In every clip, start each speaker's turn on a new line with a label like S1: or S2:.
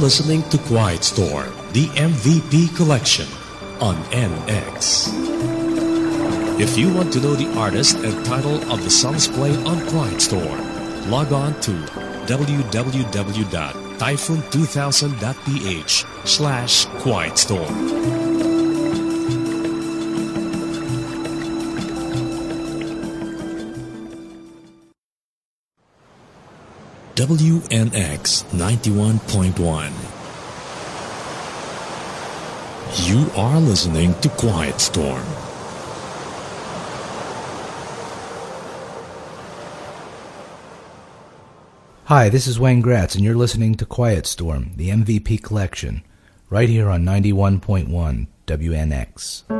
S1: Listening to Quiet Storm, the MVP collection on NX. If you want to know the artist and title of the songs played on Quiet Storm, log on to www.typhoon2000.ph slash Quiet WNX 91.1. You are listening to Quiet Storm.
S2: Hi, this is Wayne Gratz, and you're listening to Quiet Storm, the MVP collection, right here on 91.1 WNX.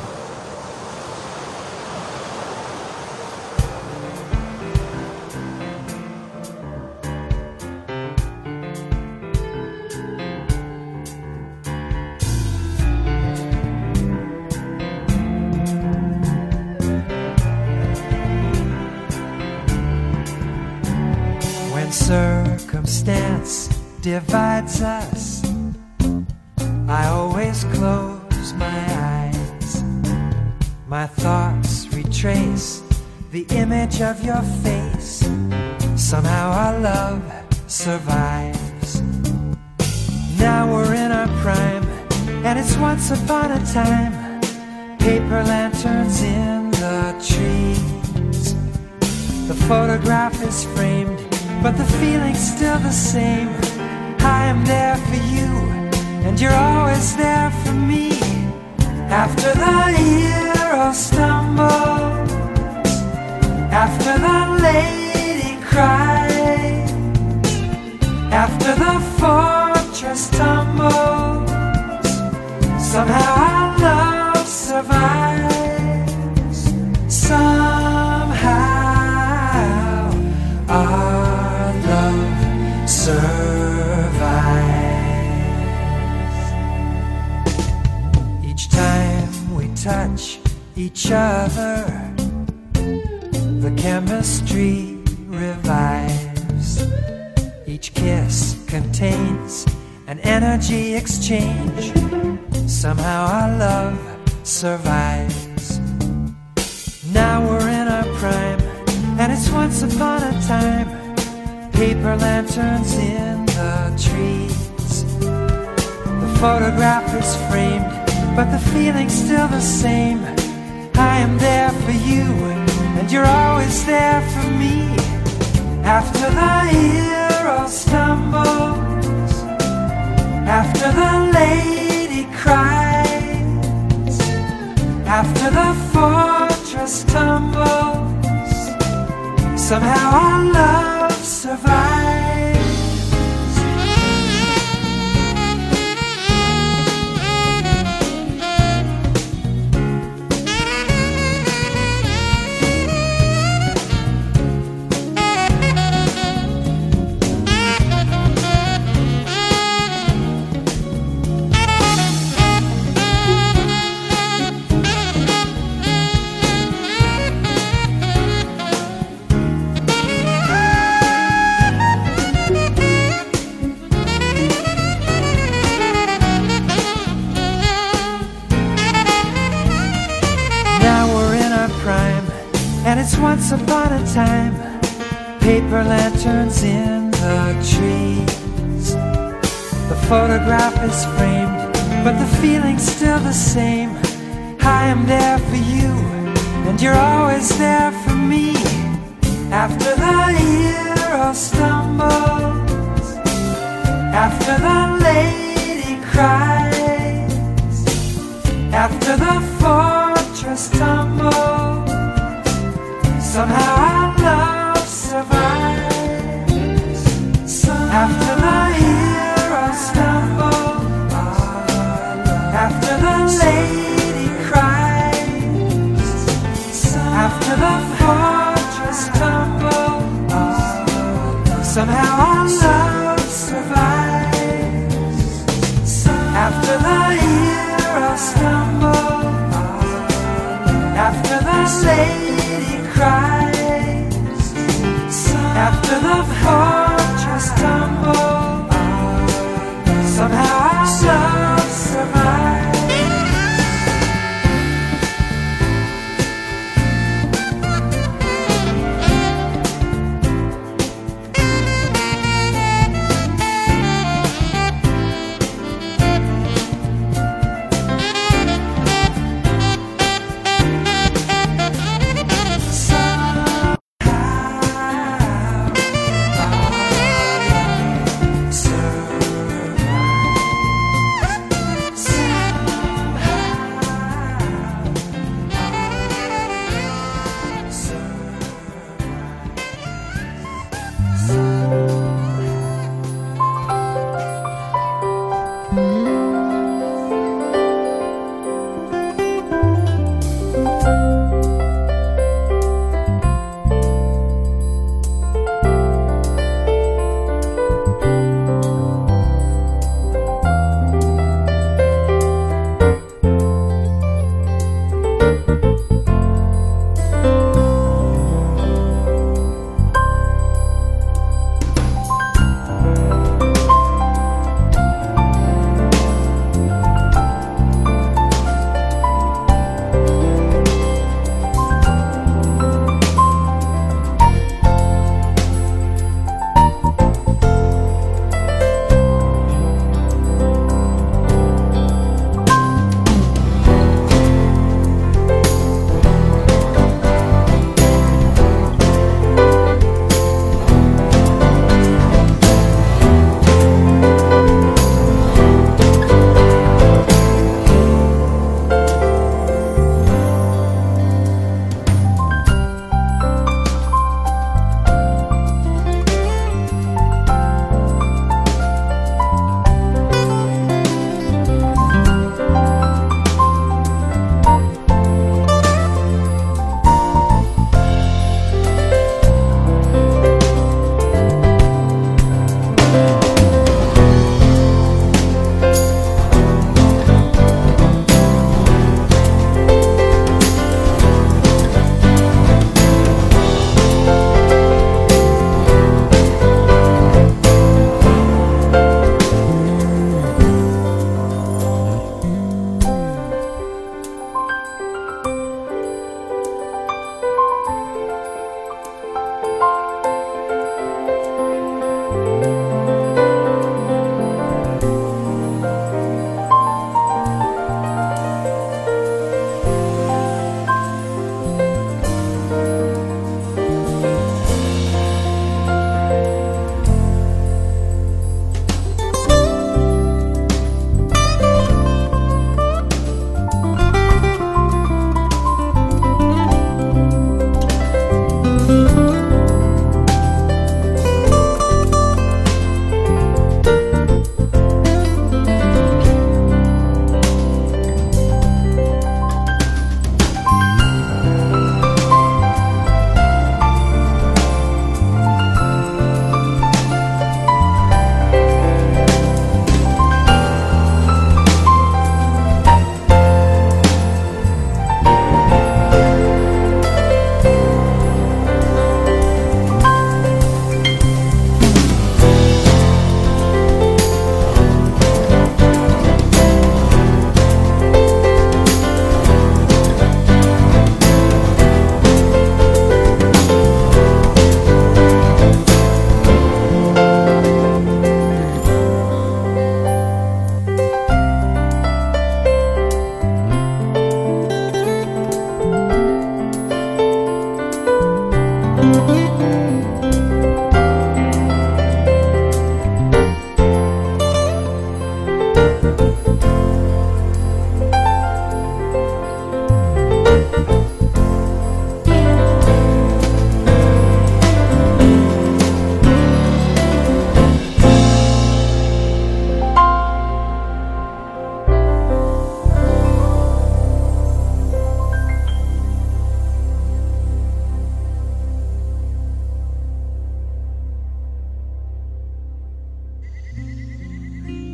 S3: Of your face. The chemistry revives. Each kiss contains an energy exchange. Somehow our love survives. Now we're in our prime, and it's once upon a time. Paper lanterns in the trees. The photograph is framed, but the feeling's still the same. I am there for you, and you're always there for me. After the hero stumbles, after the lady cries, after the fortress tumbles, somehow our love survives. Once upon a time. Paper lanterns in the trees. The photograph is framed, but the feeling's still the same. I am there for you, and you're always there for me. After the hero stumbles, after the hero stumbles, after the lady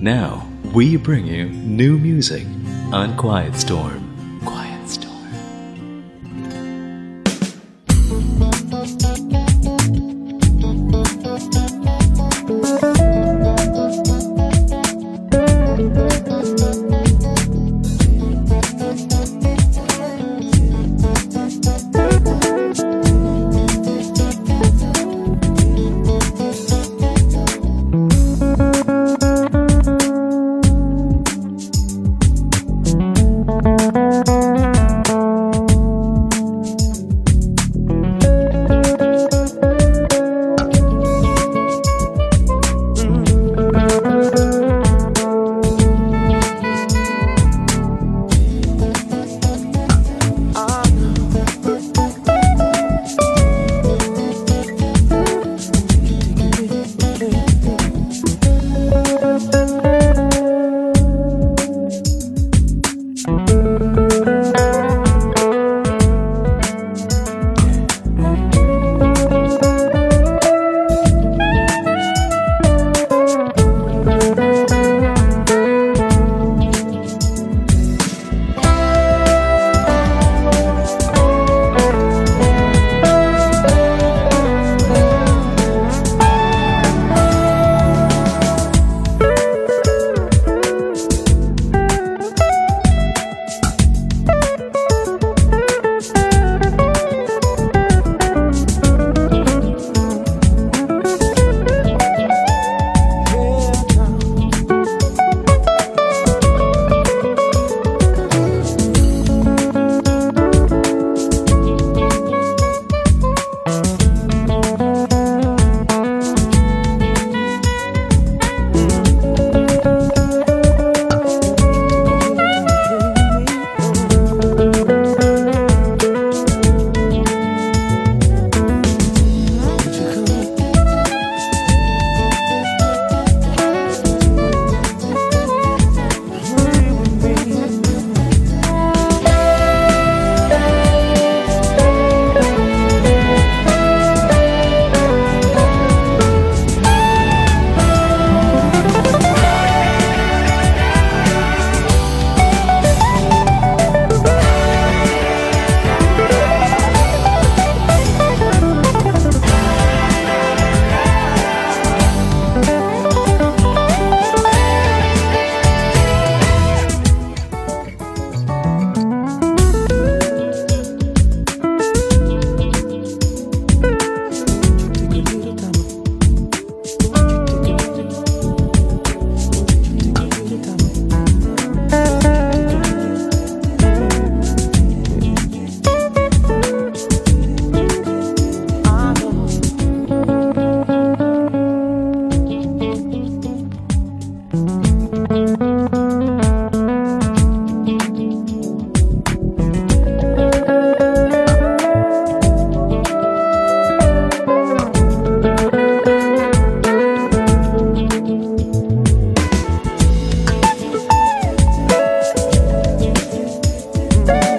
S4: Now, we bring you new music on Quiet Storm.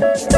S1: You